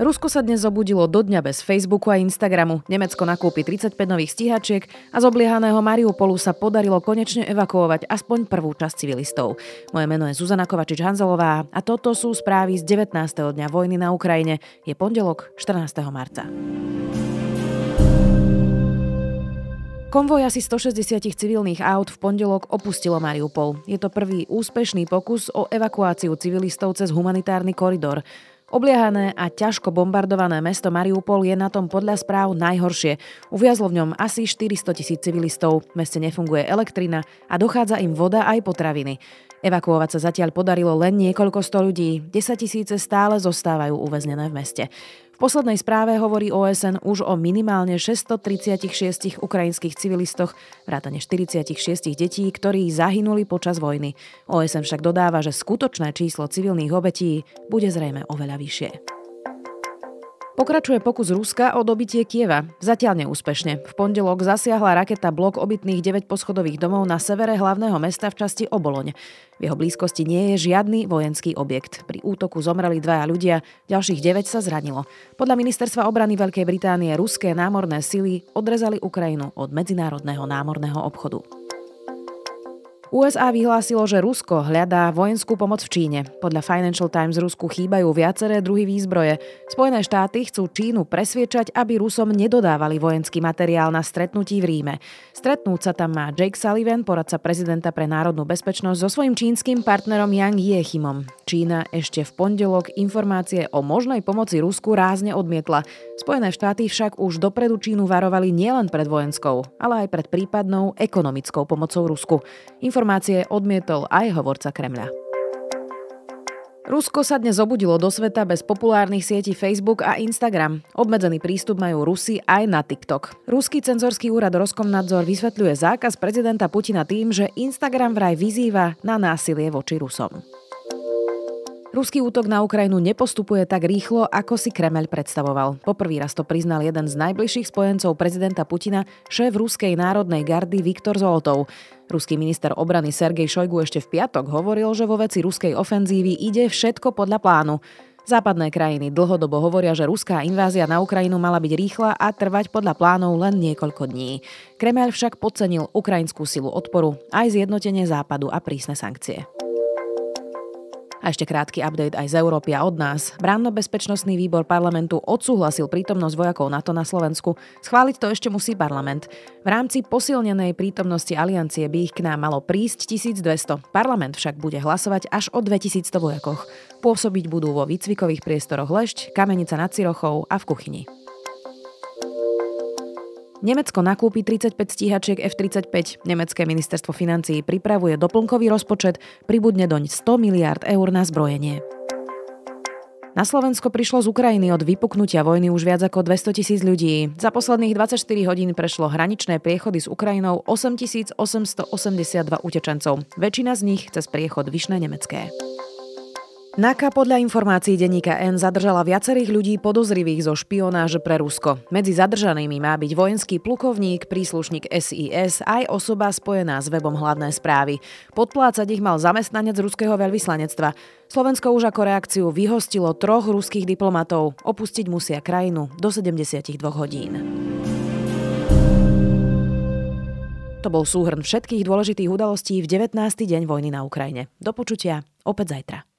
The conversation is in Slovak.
Rusko sa dnes zobudilo do dňa bez Facebooku a Instagramu. Nemecko nakúpi 35 nových stíhačiek a z obliehaného Mariupolu sa podarilo konečne evakuovať aspoň prvú časť civilistov. Moje meno je Zuzana Kovačič-Hanzelová a toto sú správy z 19. dňa vojny na Ukrajine. Je pondelok 14. marca. Konvoj asi 160 civilných aut v pondelok opustilo Mariupol. Je to prvý úspešný pokus o evakuáciu civilistov cez humanitárny koridor. Obliehané a ťažko bombardované mesto Mariupol je na tom podľa správ najhoršie. Uviazlo v ňom asi 400 tisíc civilistov, v meste nefunguje elektrina a dochádza im voda aj potraviny. Evakuovať sa zatiaľ podarilo len niekoľko sto ľudí, 10 tisíce stále zostávajú uväznené v meste poslednej správe hovorí OSN už o minimálne 636 ukrajinských civilistoch, vrátane 46 detí, ktorí zahynuli počas vojny. OSN však dodáva, že skutočné číslo civilných obetí bude zrejme oveľa vyššie. Pokračuje pokus Ruska o dobitie Kieva. Zatiaľ neúspešne. V pondelok zasiahla raketa blok obytných 9 poschodových domov na severe hlavného mesta v časti Oboloň. V jeho blízkosti nie je žiadny vojenský objekt. Pri útoku zomreli dvaja ľudia, ďalších 9 sa zranilo. Podľa ministerstva obrany Veľkej Británie ruské námorné sily odrezali Ukrajinu od medzinárodného námorného obchodu. USA vyhlásilo, že Rusko hľadá vojenskú pomoc v Číne. Podľa Financial Times Rusku chýbajú viaceré druhy výzbroje. Spojené štáty chcú Čínu presviečať, aby Rusom nedodávali vojenský materiál na stretnutí v Ríme. Stretnúť sa tam má Jake Sullivan, poradca prezidenta pre národnú bezpečnosť, so svojím čínskym partnerom Yang Jiechimom. Čína ešte v pondelok informácie o možnej pomoci Rusku rázne odmietla. Spojené štáty však už dopredu Čínu varovali nielen pred vojenskou, ale aj pred prípadnou ekonomickou pomocou Rusku. Informácie odmietol aj hovorca Kremľa. Rusko sa dnes obudilo do sveta bez populárnych sietí Facebook a Instagram. Obmedzený prístup majú Rusi aj na TikTok. Ruský cenzorský úrad Roskomnadzor vysvetľuje zákaz prezidenta Putina tým, že Instagram vraj vyzýva na násilie voči Rusom. Ruský útok na Ukrajinu nepostupuje tak rýchlo, ako si Kremel predstavoval. Poprvý raz to priznal jeden z najbližších spojencov prezidenta Putina, šéf Ruskej národnej gardy Viktor Zolotov. Ruský minister obrany Sergej Šojgu ešte v piatok hovoril, že vo veci ruskej ofenzívy ide všetko podľa plánu. Západné krajiny dlhodobo hovoria, že ruská invázia na Ukrajinu mala byť rýchla a trvať podľa plánov len niekoľko dní. Kremel však podcenil ukrajinskú silu odporu, aj zjednotenie západu a prísne sankcie. A ešte krátky update aj z Európy a od nás. Bránno-bezpečnostný výbor parlamentu odsúhlasil prítomnosť vojakov NATO na Slovensku. Schváliť to ešte musí parlament. V rámci posilnenej prítomnosti aliancie by ich k nám malo prísť 1200. Parlament však bude hlasovať až o 2100 vojakoch. Pôsobiť budú vo výcvikových priestoroch Lešť, Kamenica nad Cirochou a v kuchyni. Nemecko nakúpi 35 stíhačiek F-35. Nemecké ministerstvo financií pripravuje doplnkový rozpočet, pribudne doň 100 miliard eur na zbrojenie. Na Slovensko prišlo z Ukrajiny od vypuknutia vojny už viac ako 200 tisíc ľudí. Za posledných 24 hodín prešlo hraničné priechody s Ukrajinou 8882 utečencov. Väčšina z nich cez priechod Vyšné Nemecké. NAKA podľa informácií denníka N zadržala viacerých ľudí podozrivých zo špionáže pre Rusko. Medzi zadržanými má byť vojenský plukovník, príslušník SIS aj osoba spojená s webom hladné správy. Podplácať ich mal zamestnanec ruského veľvyslanectva. Slovensko už ako reakciu vyhostilo troch ruských diplomatov. Opustiť musia krajinu do 72 hodín. To bol súhrn všetkých dôležitých udalostí v 19. deň vojny na Ukrajine. Do počutia opäť zajtra.